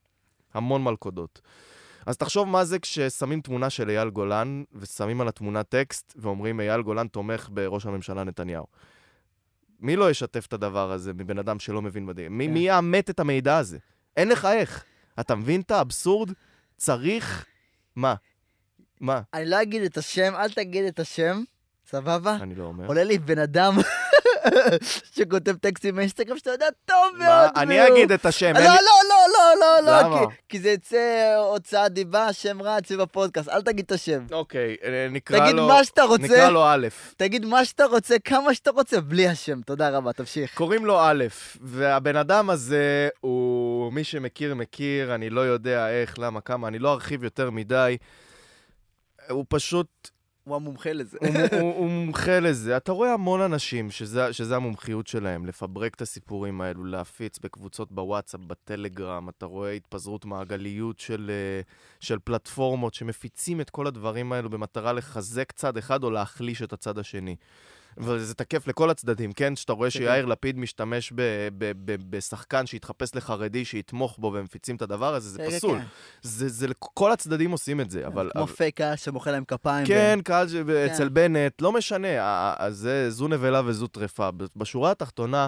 B: המון מלכודות. אז תחשוב מה זה כששמים תמונה של אייל גולן, ושמים על התמונה טקסט, ואומרים אייל גולן תומך בראש הממשלה נתניהו. מי לא ישתף את הדבר הזה מבן אדם שלא מבין? מי,
A: כן.
B: מי יאמת את המידע הזה? אין לך איך. אתה מבין את האבסורד? צריך... מה? מה?
A: אני לא אגיד את השם, אל תגיד את השם, סבבה?
B: אני לא אומר.
A: עולה לי בן אדם שכותב טקסטים באינסטגרם שאתה יודע טוב? מאוד.
B: אני אגיד את השם,
A: לא. לא, לא, לא, לא,
B: למה?
A: לא, כי- כי זה יצא הוצאת דיבה, שם רע אצלי בפודקאסט, אל תגיד את השם.
B: אוקיי, אה, נקרא לו...
A: תגיד מה שאתה רוצה,
B: נקרא לו א'.
A: תגיד מה שאתה רוצה, כמה שאתה רוצה, בלי השם. תודה רבה, תמשיך.
B: קוראים לו א', והבן אדם הזה הוא, מי שמכיר, מכיר, אני לא יודע איך, למה, כמה, אני לא ארחיב יותר מדי. הוא פשוט,
A: הוא המומחה לזה.
B: הוא, הוא, [LAUGHS] הוא מומחה לזה. אתה רואה המון אנשים שזה, שזה המומחיות שלהם, לפברק את הסיפורים האלו, להפיץ בקבוצות בוואטסאפ, בטלגרם, אתה רואה התפזרות מעגליות של, אה, של פלטפורמות שמפיצים את כל הדברים האלו במטרה לחזק צד אחד או להחליש את הצד השני. וזה תקף לכל הצדדים, כן? שאתה רואה
A: כן,
B: שיאיר לפיד משתמש ב- ב- ב- בשחקן שיתחפש לחרדי, שיתמוך בו ומפיצים את הדבר הזה, זה
A: כן, כן,
B: פסול. זה, זה, כל הצדדים עושים את זה, אבל...
A: כמו פייק קהל שמוחא להם כפיים.
B: כן, קהל. אצל בנט, לא משנה, זו נבלה וזו טרפה. בשורה התחתונה,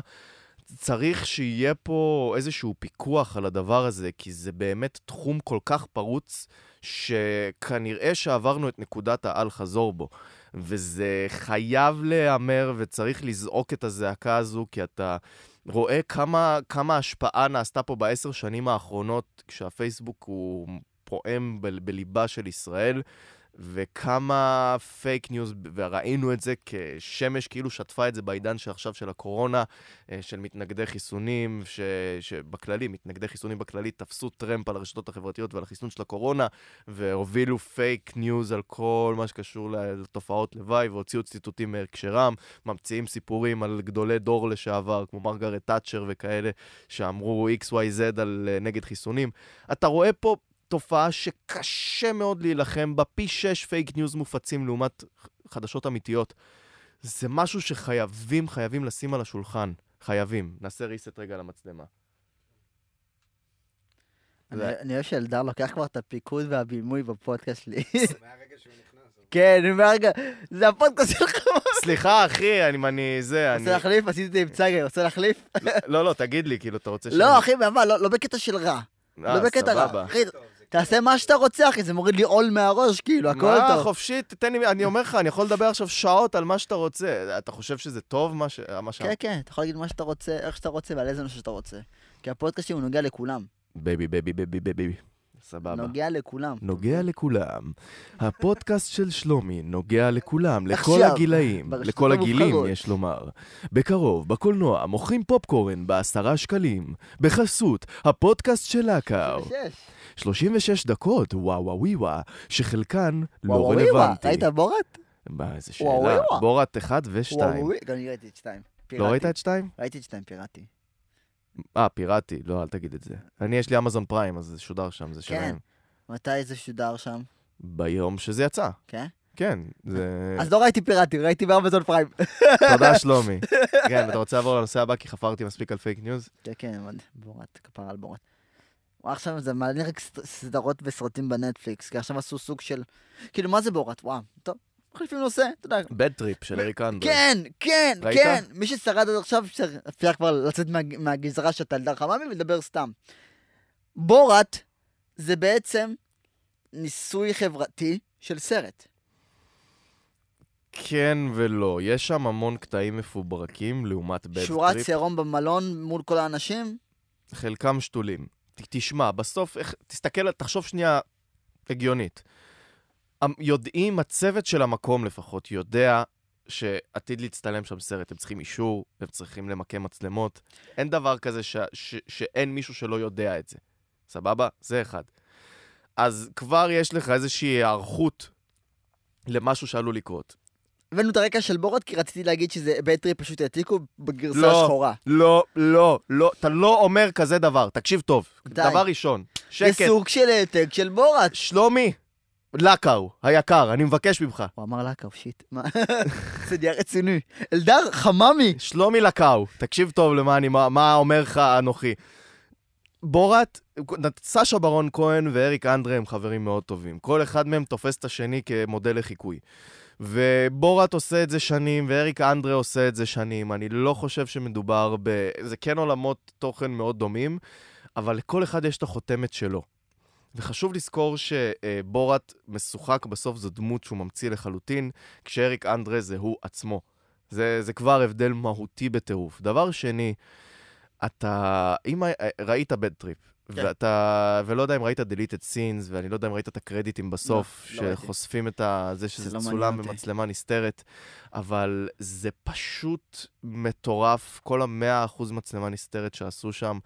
B: צריך שיהיה פה איזשהו פיקוח על הדבר הזה, כי זה באמת תחום כל כך פרוץ, שכנראה שעברנו את נקודת האל-חזור בו. וזה חייב להיאמר וצריך לזעוק את הזעקה הזו, כי אתה רואה כמה, כמה השפעה נעשתה פה בעשר שנים האחרונות, כשהפייסבוק הוא פועם ב- בליבה של ישראל, וכמה פייק ניוז, וראינו את זה כשמש כאילו שטפה את זה בעידן שעכשיו של הקורונה, אה, של מתנגדי חיסונים, ש, שבכללי, מתנגדי חיסונים בכללי תפסו טרמפ על הרשתות החברתיות ועל החיסון של הקורונה, והובילו פייק ניוז על כל מה שקשור לתופעות לוואי, והוציאו ציטוטים מהקשרם, ממציאים סיפורים על גדולי דור לשעבר, כמו מרגרט תאצ'ר וכאלה, שאמרו XYZ על, אה, נגד חיסונים. אתה רואה פה תופעה שקשה מאוד להילחם בה, פי שש פייק ניוז מופצים לעומת חדשות אמיתיות. זה משהו שחייבים, חייבים לשים על השולחן. חייבים. נעשה reset רגע למצלמה.
A: אני- אוהב שאלדר לוקח כבר את הפיקוד והבימוי בפודקאסט שלי.
C: מהרגע שהוא נכנס.
A: כן, מהרגע, זה הפודקאסט שלך.
B: סליחה, אחי, אני, אני, זה, אני...
A: רוצה להחליף? עשיתי את זה עם צגר, רוצה להחליף?
B: לא, לא, תגיד לי, כאילו, אתה רוצה ש...
A: לא, אחי, מה, לא לא בקטע של רע.
B: אה,
A: לא בקטע רע. תעשה מה שאתה רוצה, אחי, זה מוריד לי עול מהראש, כאילו, הכל
B: מה,
A: טוב.
B: חופשי, תתן לי, אני אומר לך, אני יכול לדבר עכשיו שעות על מה שאתה רוצה. אתה חושב שזה טוב, מה ש... מה.
A: כן, כן, אתה יכול להגיד מה שאתה רוצה, איך שאתה רוצה ועל איזה נושא שאתה רוצה. כי הפודקאסט שלי הוא נוגע לכולם.
B: בייבי, בייבי, בייבי, בייבי. סבבה.
A: נוגע לכולם.
B: נוגע לכולם. הפודקאסט של שלומי נוגע לכולם, לכל
A: עכשיו,
B: הגילאים, לכל הגילים. יש לומר. בקרוב, בקולנוע, מוכרים פופקורן בעשרה שקלים. בחסות, הפודקאסט של לאקר.
A: שש.
B: 36 דקות, וואו וואו וואו שחלקן לא
A: וואו, וואו, וואו,
B: רלוונטי.
A: ראית בורת?
B: מה, איזה שאלה.
A: וואו.
B: בורת 1
A: וואו,
B: ו-2.
A: וואו, גם אני ראיתי את שתיים.
B: לא
A: פיראטי.
B: ראית את 2?
A: ראיתי את שתיים פיראטי.
B: אה, פיראטי, לא, אל תגיד את זה. אני, יש לי אמזון פריים, אז זה שודר שם, זה שלהם.
A: מתי זה שודר שם?
B: ביום שזה יצא.
A: כן?
B: כן, זה...
A: אז לא ראיתי פיראטי, ראיתי באמזון פריים.
B: תודה, [LAUGHS] שלומי. כן, אתה רוצה לעבור לנושא הבא, כי חפרתי מספיק על פייק ניוז?
A: כן, כן. בורת, כפרה על בורת. עכשיו זה מעניין רק סד- סדרות וסרטים בנטפליקס, כי עכשיו עשו סוג של... כאילו, מה זה בורת? וואו, טוב, מחליפים נושא, אתה יודע.
B: Bad Trip של אריק אנדרי.
A: כן, כן,
B: ראית?
A: כן. מי ששרד עד עכשיו, אפשר- כבר לצאת מה- מהגזרה של טלדר חממי ולדבר סתם. בורת זה בעצם ניסוי חברתי של סרט.
B: כן ולא. יש שם המון קטעים מפוברקים לעומת בד
A: שורת
B: טריפ.
A: ירום במלון מול כל האנשים,
B: חלקם שתולים. תשמע, בסוף, איך, תסתכל, תחשוב שנייה הגיונית. יודעים, הצוות של המקום לפחות, יודע שעתיד להצטלם שם סרט. הם צריכים אישור, הם צריכים למקם מצלמות. אין דבר כזה ש, ש, שאין מישהו שלא יודע את זה. סבבה? זה אחד. אז כבר יש לך איזושהי היערכות למשהו שעלול לקרות.
A: הבאנו את הרקע של בורת כי רציתי להגיד שזה בטרי פשוט העתיקו בגרסה
B: לא.
A: השחורה.
B: לא, לא, לא, אתה לא אומר כזה דבר. תקשיב טוב.
A: די.
B: דבר ראשון,
A: זה
B: שקט.
A: סוג של העתק של בורת.
B: שלומי, לקאו, היקר, אני מבקש ממך.
A: הוא אמר לקאו, שיט. מה? [LAUGHS] זה נהיה רציני. אלדר, חממי.
B: שלומי לקאו, תקשיב טוב למה אני, מה, מה אומר לך אנוכי. בורת, סשה ברון כהן ואריק אנדרה הם חברים מאוד טובים. כל אחד מהם תופס את השני כמודל לחיקוי. ובורת עושה את זה שנים, ואריק אנדרה עושה את זה שנים. אני לא חושב שמדובר ב... זה כן עולמות תוכן מאוד דומים, אבל לכל אחד יש את החותמת שלו. וחשוב לזכור שבורת משוחק בסוף זו דמות שהוא ממציא לחלוטין, כשאריק אנדרה זה הוא עצמו. זה, זה כבר הבדל מהותי בטירוף. דבר שני, אתה, אם ראית Bad Trip,
A: כן.
B: ואתה, ולא יודע אם ראית deleted scenes, ואני לא יודע אם ראית את הקרדיטים בסוף,
A: לא.
B: שחושפים את ה, זה שזה
A: לא
B: צולם. במצלמה נסתרת, אבל זה פשוט מטורף, כל המאה אחוז מצלמה נסתרת שעשו שם.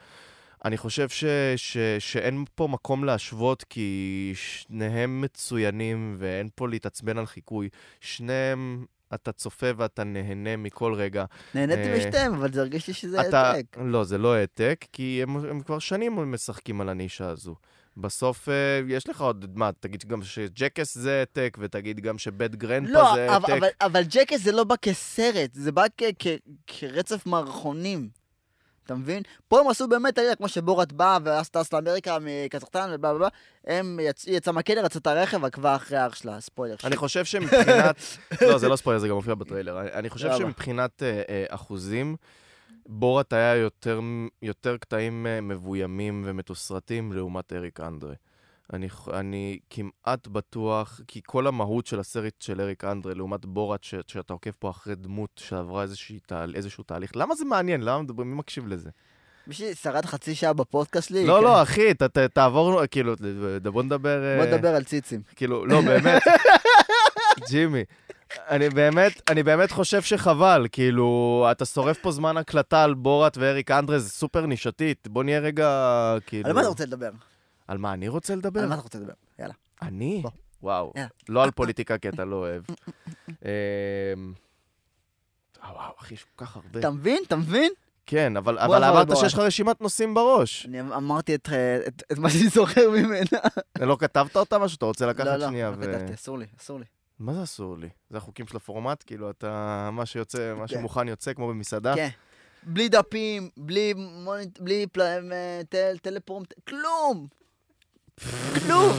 B: אני חושב ש, ש, שאין פה מקום להשוות, כי שניהם מצוינים, ואין פה להתעצבן על חיקוי. שניהם, אתה צופה ואתה נהנה מכל רגע.
A: נהניתי
B: אה,
A: משתיהם, אבל זה הרגיש לי שזה
B: אתה...
A: העתק.
B: לא, זה לא העתק, כי הם, הם כבר שנים משחקים על הנישה הזו. בסוף אה, יש לך עוד, מה, תגיד גם שג'קס זה העתק, ותגיד גם שבית גרנדפה
A: לא,
B: זה
A: אבל-
B: העתק.
A: אבל- אבל ג'קס זה לא בא כסרט, זה בא כ- כ- כרצף מערכונים. אתה מבין? פה הם עשו באמת, אתה יודע, כמו שבורת בא ואז טס לאמריקה מקזחסטן ובלה בלה, בלה, הם יצ- היא יצאה מהכלא, רצה את הרכב, עקבה אחרי האח שלה, ספוילר.
B: אני חושב שמבחינת... [LAUGHS] לא, זה לא ספוילר, זה גם מופיע בטריילר. אני- אני חושב? שמבחינת אה, אה, אחוזים, בורת היה יותר, יותר קטעים אה, מבוימים ומתוסרטים לעומת אריק אנדרה. אני, אני כמעט בטוח, כי כל המהות של הסרט של אריק אנדרה, לעומת בורת, ש, שאתה עוקב פה אחרי דמות שעברה תה- איזשהו תהליך, למה זה מעניין? למה מדברים? מי מקשיב לזה?
A: מי ששרד חצי שעה בפודקאסט שלי,
B: לא,
A: כן.
B: לא, אחי, ת, ת, תעבור, כאילו, בוא נדבר...
A: בוא
B: אה,
A: נדבר על ציצים.
B: כאילו, לא, באמת, [LAUGHS] ג'ימי, אני באמת, אני באמת חושב שחבל, כאילו, אתה שורף פה זמן הקלטה על בורת ואריק אנדרה, זה סופר נישתית, בוא נהיה רגע, כאילו...
A: על מה אתה רוצה לדבר?
B: על מה אני רוצה לדבר?
A: על מה אתה רוצה לדבר? יאללה.
B: אני?
A: בוא.
B: וואו,
A: יאללה.
B: לא על פוליטיקה כי אתה לא אוהב. אמ, אה, וואו, אחי, יש כל כך הרבה.
A: אתה מבין? אתה מבין?
B: כן, אבל
A: בוא
B: אבל
A: נעבור
B: אמרת
A: לבורת.
B: שיש לך רשימת נושאים בראש.
A: אני אמרתי את- את את מה שאני זוכר ממנה.
B: לא כתבת אותה משהו? אתה רוצה לקחת
A: לא, לא,
B: שנייה
A: לא
B: ו...
A: כתבתי, אסור לי, אסור לי.
B: מה זה אסור לי? זה החוקים של הפורמט? כאילו, אתה... מה שיוצא, מה
A: כן.
B: שמוכן יוצא, כמו במסעדה?
A: כן. בלי דפים, בלי מוניט... בלי פל- אה, טל- טלפרומט, כלום! כלום!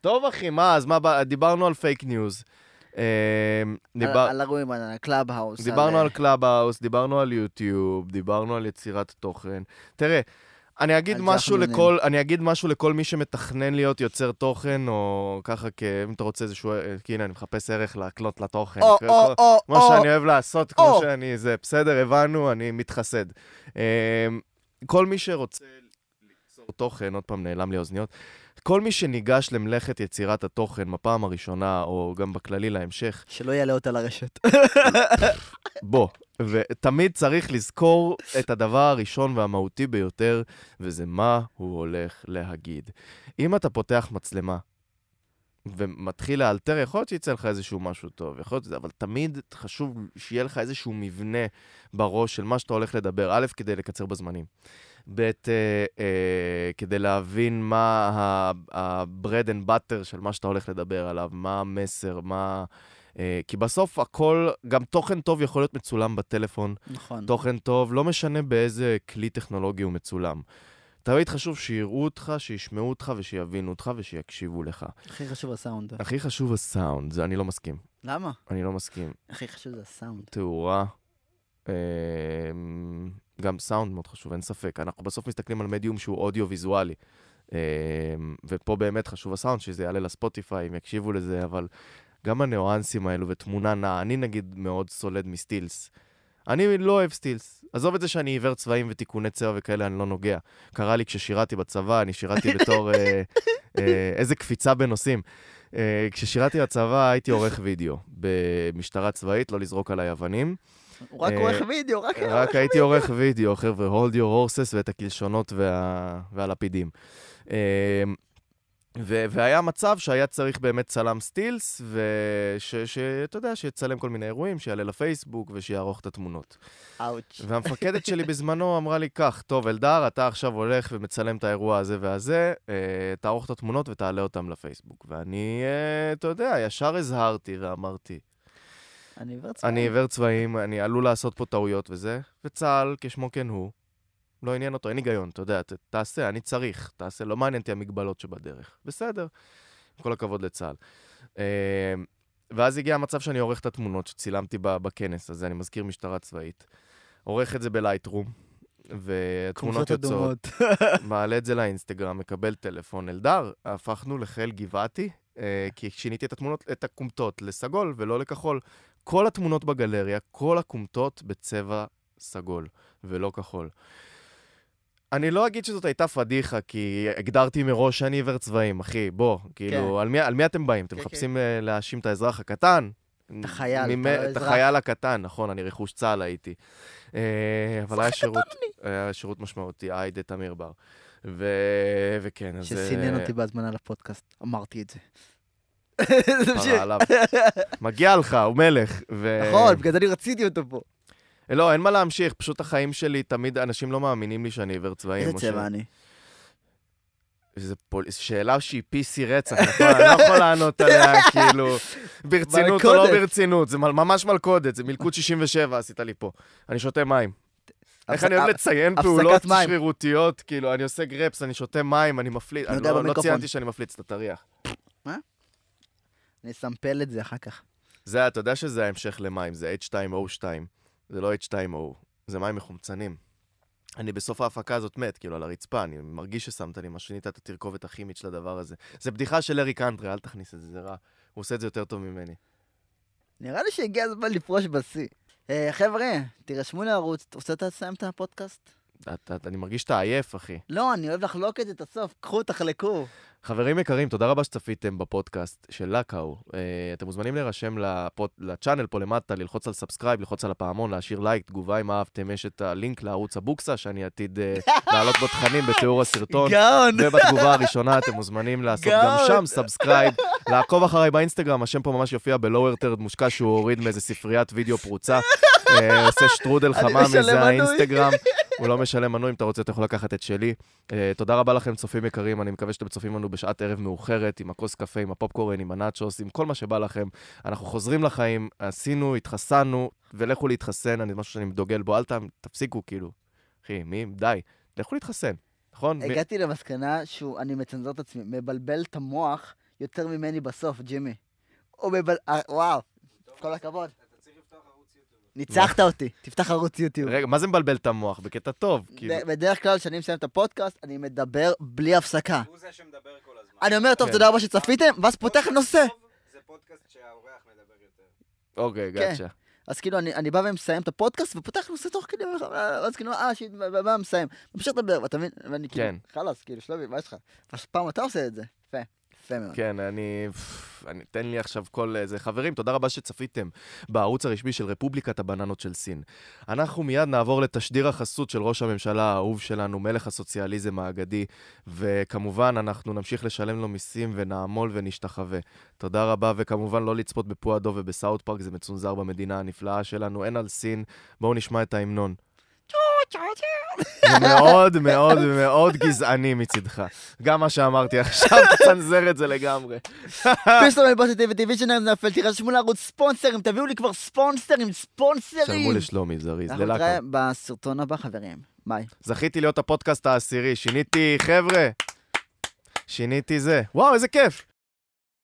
B: טוב, אחי, מה, אז מה, דיברנו על פייק ניוז. אה,
A: על הרואים, על הקלאב האוס.
B: דיברנו
A: אה,
B: על קלאב האוס, דיברנו על יוטיוב, דיברנו על יצירת תוכן. תראה, אני אגיד משהו. לכל, אני אגיד משהו לכל מי שמתכנן להיות יוצר תוכן, או ככה, כ- אם אתה רוצה איזשהו, אה, כי הנה, אני מחפש ערך להקלוט לתוכן.
A: או,
B: כ-
A: או,
B: כל-
A: או,
B: כמו
A: או.
B: שאני אוהב לעשות, כמו
A: או.
B: שאני, זה בסדר, הבנו, אני מתחסד. כל מי שרוצה ליצור תוכן, עוד פעם נעלם לי האוזניות, כל מי שניגש למלאכת יצירת התוכן בפעם הראשונה, או גם בכללי להמשך,
A: שלא יעלה אותה לרשת.
B: בוא, ותמיד צריך לזכור את הדבר הראשון והמהותי ביותר, וזה מה הוא הולך להגיד. אם אתה פותח מצלמה ומתחיל לאלתר, יכול להיות שיצא לך איזשהו משהו טוב, יכול להיות אבל תמיד חשוב שיהיה לך איזשהו מבנה בראש של מה שאתה הולך לדבר. א', כדי לקצר בזמנים. ב', אה, אה, כדי להבין מה ה-bread and butter של מה שאתה הולך לדבר עליו, מה המסר, מה... אה, כי בסוף הכל, גם תוכן טוב יכול להיות מצולם בטלפון,
A: נכון.
B: תוכן טוב, לא משנה באיזה כלי טכנולוגי הוא מצולם. תמיד חשוב שיראו אותך, שישמעו אותך ושיבינו אותך ושיקשיבו לך.
A: הכי חשוב הסאונד.
B: הכי חשוב הסאונד, זה אני לא מסכים.
A: למה?
B: אני לא מסכים.
A: הכי חשוב זה הסאונד.
B: תאורה, גם סאונד מאוד חשוב, אין ספק. אנחנו בסוף מסתכלים על מדיום שהוא אודיו-ויזואלי. אה, ופה באמת חשוב הסאונד, שזה יעלה לספוטיפיי, הם יקשיבו לזה, אבל גם הניואנסים האלו ותמונה נעה, אני נגיד מאוד סולד מסטילס. אני לא אוהב סטילס. עזוב את זה שאני עיוור צבעים ותיקוני צבע וכאלה, אני לא נוגע. קרה לי כששירתי בצבא, אני שירתי בתור... אה, אה, איזה קפיצה בנושאים. אה, כששירתי בצבא הייתי עורך וידאו במשטרה צבאית, לא לזרוק עליי אבנים.
A: הוא רק
B: אה,
A: עורך וידאו, רק...
B: רק הייתי עורך וידאו, חבר'ה, hold your horses ואת הקלשונות וה... והלפידים. אה, ו- והיה מצב שהיה צריך באמת צלם סטילס, ושאתה יודע, שיצלם כל מיני אירועים, שיעלה לפייסבוק ושיערוך את התמונות.
A: אאוץ'.
B: והמפקדת שלי [LAUGHS] בזמנו אמרה לי כך, טוב, אלדר, אתה עכשיו הולך ומצלם את האירוע הזה והזה, אה, תערוך את התמונות ותעלה אותם לפייסבוק. ואני, אה, אתה יודע, ישר הזהרתי ואמרתי,
A: אני עיוור צבעים.
B: אני עיוור צבעים, אני עלול לעשות פה טעויות וזה, וצה"ל, כשמו כן הוא, לא עניין אותו, אין היגיון, אתה יודע, ת, תעשה, אני צריך, תעשה, לא מעניין אותי המגבלות שבדרך. בסדר, עם כל הכבוד לצה"ל. אה, ואז הגיע המצב שאני עורך את התמונות שצילמתי בכנס הזה, אני מזכיר משטרה צבאית. עורך את זה בלייטרום, ותמונות יוצאות. [LAUGHS] מעלה את זה לאינסטגרם, מקבל טלפון. אלדר, הפכנו לחיל גבעתי, אה, כי שיניתי את התמונות, את הכומתות לסגול ולא לכחול. כל התמונות בגלריה, כל הכומתות בצבע סגול ולא כחול. אני לא אגיד שזאת הייתה פדיחה, כי הגדרתי מראש שאני עיוור צבעים, אחי, בוא, כאילו, על, מי, על מי אתם באים? אתם
A: כן,
B: מחפשים אה, להאשים את האזרח הקטן?
A: את החייל,
B: ממ-
A: אתה לא
B: את. החייל הקטן, נכון, אני רכוש צה"ל הייתי. אה, אבל היה שירות, היה שירות משמעותי, היידה תמיר בר. ו... וכן, אז...
A: שסינן
B: אה,
A: אותי בהזמנה לפודקאסט, אמרתי את זה. [LAUGHS]
B: מגיע לך, הוא מלך.
A: נכון, בגלל זה אני רציתי אותו פה.
B: לא, אין מה להמשיך, פשוט החיים שלי, תמיד אנשים לא מאמינים לי שאני עיוור צבעים.
A: איזה צבע אני?
B: זו פול... שאלה שהיא PC רצח, נכון? אני לא יכול לענות עליה, [LAUGHS] כאילו, ברצינות או לא. ברצינות, זה ממש מלכודת, זה מלכוד 67 עשית לי פה. אני שותה מים. איך אני אוהב
A: אה,
B: לציין פעולות. שרירותיות, כאילו, אני עושה גרפס, אני שותה מים, אני מפליץ,
A: אני
B: לא- לא. ציינתי שאני מפליץ את הטריח.
A: אני אסמפל את זה אחר כך.
B: זה, אתה יודע שזה ההמשך למים, זה H2O2, זה לא H2O, זה מים מחומצנים. אני בסוף ההפקה הזאת מת, כאילו, על הרצפה, אני מרגיש ששמת לי משהו, שינית את התרכובת הכימית של הדבר הזה. זה בדיחה של אריק אנדרה, אל תכניס את זה, זה רע. הוא עושה את זה יותר טוב ממני.
A: נראה לי שהגיע הזמן לפרוש בשיא. אה, חבר'ה, תירשמו לערוץ, רוצה לסיים את הפודקאסט?
B: אני מרגיש שאתה עייף, אחי.
A: לא, אני אוהב לחלוק את זה, את הסוף. קחו, תחלקו.
B: חברים יקרים, תודה רבה שצפיתם בפודקאסט של לקאו. אה, אתם מוזמנים להירשם לפוד, ל channel פה למטה, ללחוץ על subscribe, ללחוץ על הפעמון, להשאיר לייק, תגובה אם אהבתם, יש את הלינק לערוץ הבוקסה, שאני עתיד אה, [LAUGHS] להעלות בו תכנים בתיאור הסרטון.
A: גאון.
B: ובתגובה הראשונה אתם מוזמנים לעשות גם. שם subscribe, לעקוב אחריי באינסטגרם, השם פה ממש יופיע בלואוור טרד מושקע שהוא הוריד מאיזה ספריית וידאו פרוצה. אה, עושה שטרודל
A: אני
B: חממי,
A: משלם
B: זה
A: מנוי.
B: האינסטגרם. הוא לא משלם מנוי, אם אתה רוצה אתה יכול לקחת את שלי. אה, תודה רבה לכם, צופים יקרים, אני מקווה שאתם צופים לנו בשעת ערב מאוחרת, עם הכוס קפה, עם הפופקורן, עם הנאצ'וס, עם כל מה שבא לכם. אנחנו חוזרים לחיים, עשינו, התחסנו, ולכו להתחסן, אני משהו שאני דוגל בו, אל תפסיקו, כאילו. אחי, מי? די. לכו להתחסן, נכון? מי-
A: הגעתי למסקנה שהוא, אני מצנזר את עצמי, מבלבל את המוח יותר ממני בסוף, ג'ימי. הוא מבלבל... וואו, כל הכבוד.
C: אתה צריך לפתוח ערוץ יוטיוב.
A: ניצחת אותי, תפתח ערוץ יוטיוב.
B: רגע, מה זה מבלבל את המוח? בקטע טוב. כאילו.
A: בדרך כלל, כשאני מסיים את הפודקאסט, אני מדבר בלי הפסקה.
C: הוא זה שמדבר כל הזמן.
A: אני אומר, טוב,
B: כן.
A: תודה רבה שצפיתם, ואז פותח נושא.
C: זה פודקאסט שהאורח מדבר יותר.
B: אוקיי,
A: כן.
B: גאצ'ה.
A: אז כאילו, אני, אני בא ומסיים את הפודקאסט, ופותח נושא תוך כדי, ואז כאילו, אה, שיט, בא מסיים. ממשיך לדבר, ואתה מבין? ואני כאילו,
B: כן.
A: חלאס, כאילו, שלומי, מה יש לך? אז פעם אתה עושה את זה. יפה, מאוד.
B: כן, אני... אני... תן לי עכשיו כל איזה... חברים, תודה רבה שצפיתם בערוץ הרשמי של רפובליקת הבננות של סין. אנחנו מיד נעבור לתשדיר החסות של ראש הממשלה האהוב שלנו, מלך הסוציאליזם האגדי, וכמובן, אנחנו נמשיך לשלם לו מיסים ונעמול ונשתחווה. תודה רבה, וכמובן לא לצפות בפועדו ובסאוט פארק, זה מצונזר במדינה הנפלאה שלנו, אין על סין. בואו נשמע את ההמנון. זה מאוד מאוד מאוד גזעני מצידך. גם מה שאמרתי עכשיו, [LAUGHS] תצנזר את זה לגמרי.
A: פרסומל פוזיטיבי ויז'נר נפל, תירשמו לערוץ ספונסרים, תביאו לי כבר ספונסרים, ספונסרים.
B: שלמו לשלומי זריז,
A: אנחנו
B: ללאקו.
A: נתראה בסרטון הבא, חברים. ביי.
B: זכיתי להיות הפודקאסט העשירי, שיניתי, חבר'ה, שיניתי זה. וואו, איזה כיף.